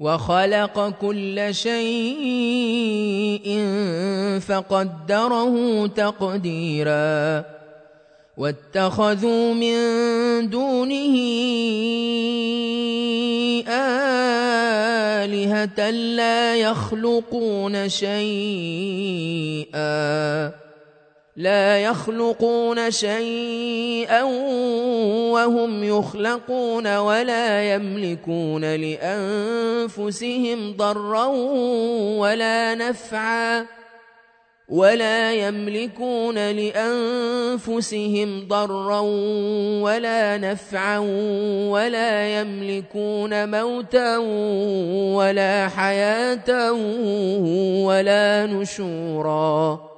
وخلق كل شيء فقدره تقديرا واتخذوا من دونه آلهة لا يخلقون شيئا لا يخلقون شيئا وهم يخلقون ولا يملكون لأنفسهم ضرا ولا نفعا ولا يملكون لأنفسهم ضرا ولا نفعا ولا يملكون موتا ولا حياة ولا نشورا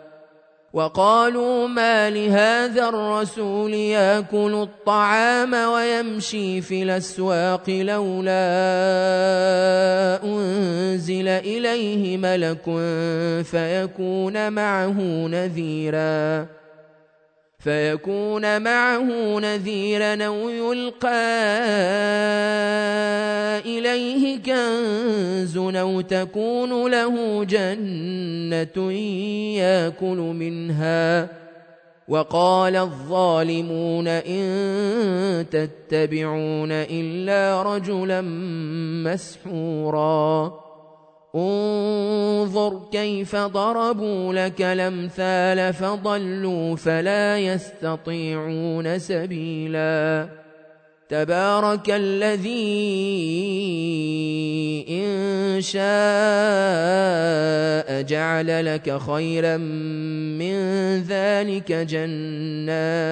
وقالوا ما لهذا الرسول ياكل الطعام ويمشي في الأسواق لولا أنزل إليه ملك فيكون معه نذيرا فيكون معه نذيرا أو يلقى إليه كنز أو تكون له جنة يأكل منها. وقال الظالمون إن تتبعون إلا رجلا مسحورا. انظر كيف ضربوا لك الأمثال فضلوا فلا يستطيعون سبيلا. تبارك الذي إن شاء جعل لك خيرا من ذلك جنات.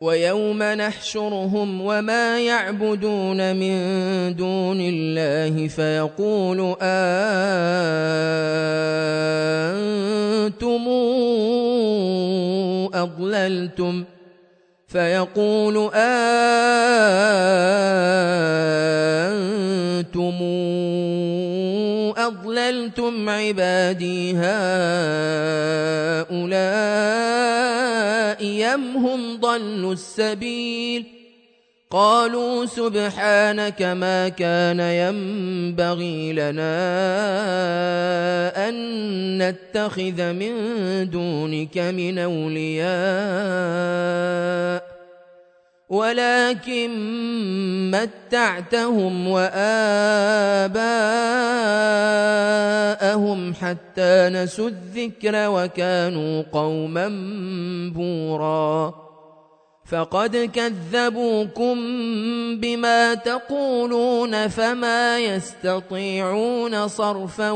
ويوم نحشرهم وما يعبدون من دون الله فيقول أنتم أضللتم فيقول أنتم أضللتم عبادي هؤلاء أم هم ضلوا السبيل؟ قالوا سبحانك ما كان ينبغي لنا أن نتخذ من دونك من أولياء ولكن متعتهم وآباءهم حتى نسوا الذكر وكانوا قوما بورا. فقد كذبوكم بما تقولون فما يستطيعون صرفا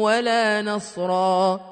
ولا نصرا.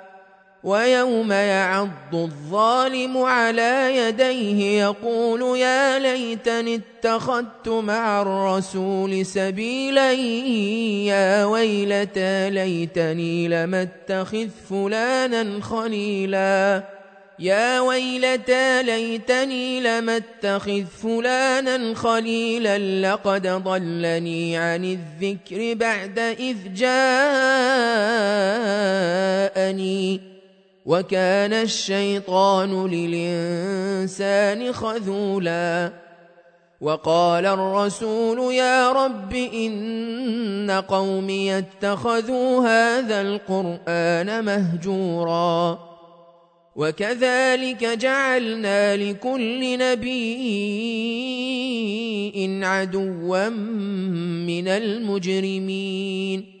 ويوم يعض الظالم على يديه يقول يا ليتني اتخذت مع الرسول سبيلا يا ويلتى ليتني لم اتخذ فلانا خليلا. يا ويلتى ليتني لم اتخذ فلانا خليلا لقد ضلني عن الذكر بعد إذ جاءني. وكان الشيطان للإنسان خذولا وقال الرسول يا رب إن قومي اتخذوا هذا القرآن مهجورا وكذلك جعلنا لكل نبي عدوا من المجرمين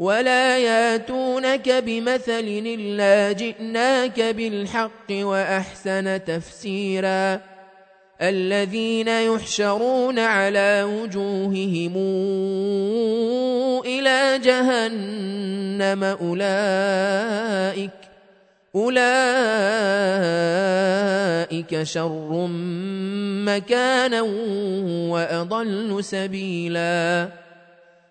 ولا ياتونك بمثل الا جئناك بالحق واحسن تفسيرا الذين يحشرون على وجوههم إلى جهنم اولئك اولئك شر مكانا واضل سبيلا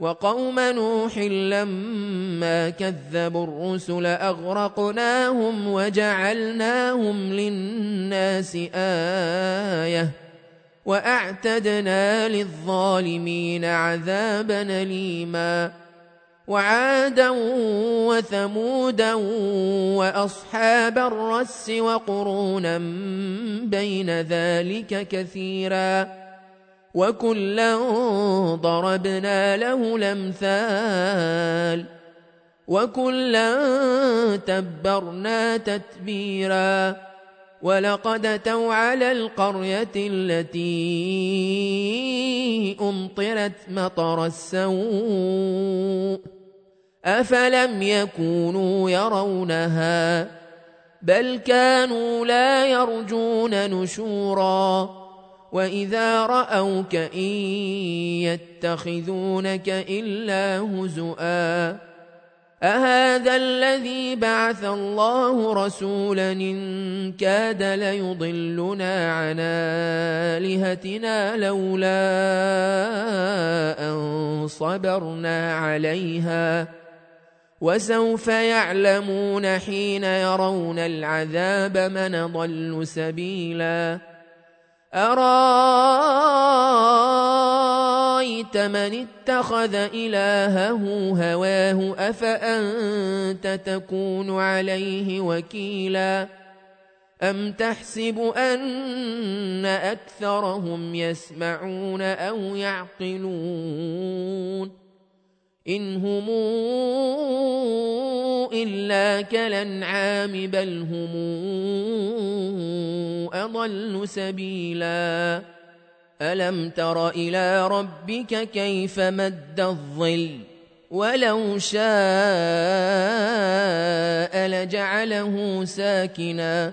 وقوم نوح لما كذبوا الرسل أغرقناهم وجعلناهم للناس آيةً وأعتدنا للظالمين عذابا أليما وعادا وثمودا وأصحاب الرس وقرونا بين ذلك كثيرا وكلا ضربنا له الامثال وكلا تبرنا تتبيرا ولقد اتوا على القريه التي امطرت مطر السوء افلم يكونوا يرونها بل كانوا لا يرجون نشورا واذا راوك ان يتخذونك الا هزؤا أهذا الذي بعث الله رسولا إن كاد ليضلنا عن آلهتنا لولا أن صبرنا عليها وسوف يعلمون حين يرون العذاب من ضل سبيلا أرأيت من اتخذ إلهه هواه أفأنت تكون عليه وكيلا؟ أم تحسب أن أكثرهم يسمعون أو يعقلون؟ إن هم إلا كالأنعام بل هم أضل سبيلا. ألم تر إلى ربك كيف مد الظل؟ ولو شاء لجعله ساكنا.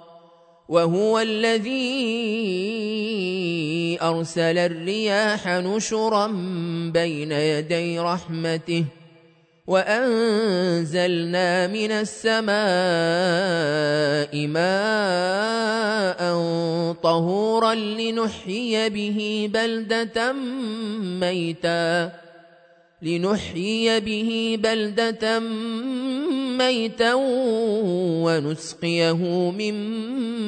وهو الذي أرسل الرياح نشرا بين يدي رحمته وأنزلنا من السماء ماء طهورا لنحيي به بلدة ميتا لنحيي به بلدة ميتا ونسقيه مما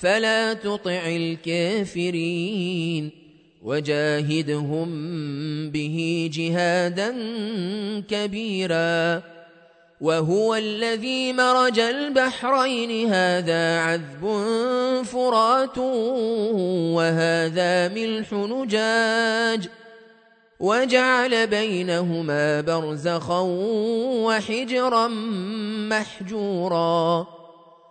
فلا تطع الكافرين وجاهدهم به جهادا كبيرا وهو الذي مرج البحرين. هذا عذب فرات وهذا ملح نجاج. وجعل بينهما برزخا وحجرا محجورا.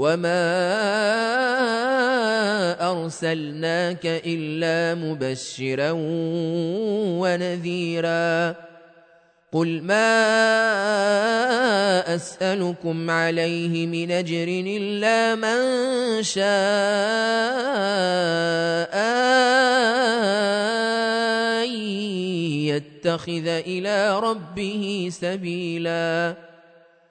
وما ارسلناك الا مبشرا ونذيرا قل ما اسالكم عليه من اجر الا من شاء يتخذ إلى ربه سبيلا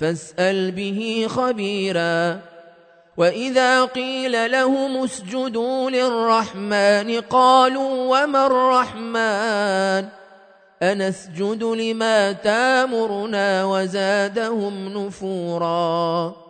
فاسأل به خبيرا. وإذا قيل لهم اسجدوا للرحمن قالوا وما الرحمن؟ أنسجد لما تامرنا وزادهم نفورا.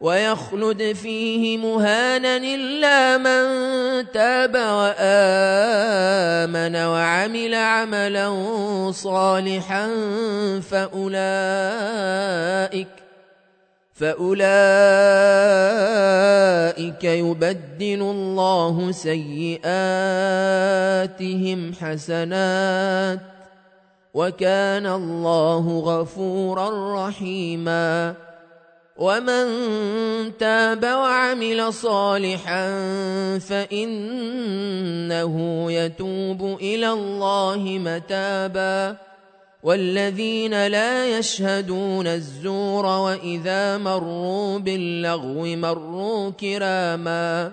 ويخلد فيه مهانا إلا من تاب وآمن وعمل عملا صالحا فأولئك فأولئك يبدل الله سيئاتهم حسنات وكان الله غفورا رحيما ومن تاب وعمل صالحا فإنه يتوب إلى الله متابا والذين لا يشهدون الزور واذا مروا باللغو مروا كراما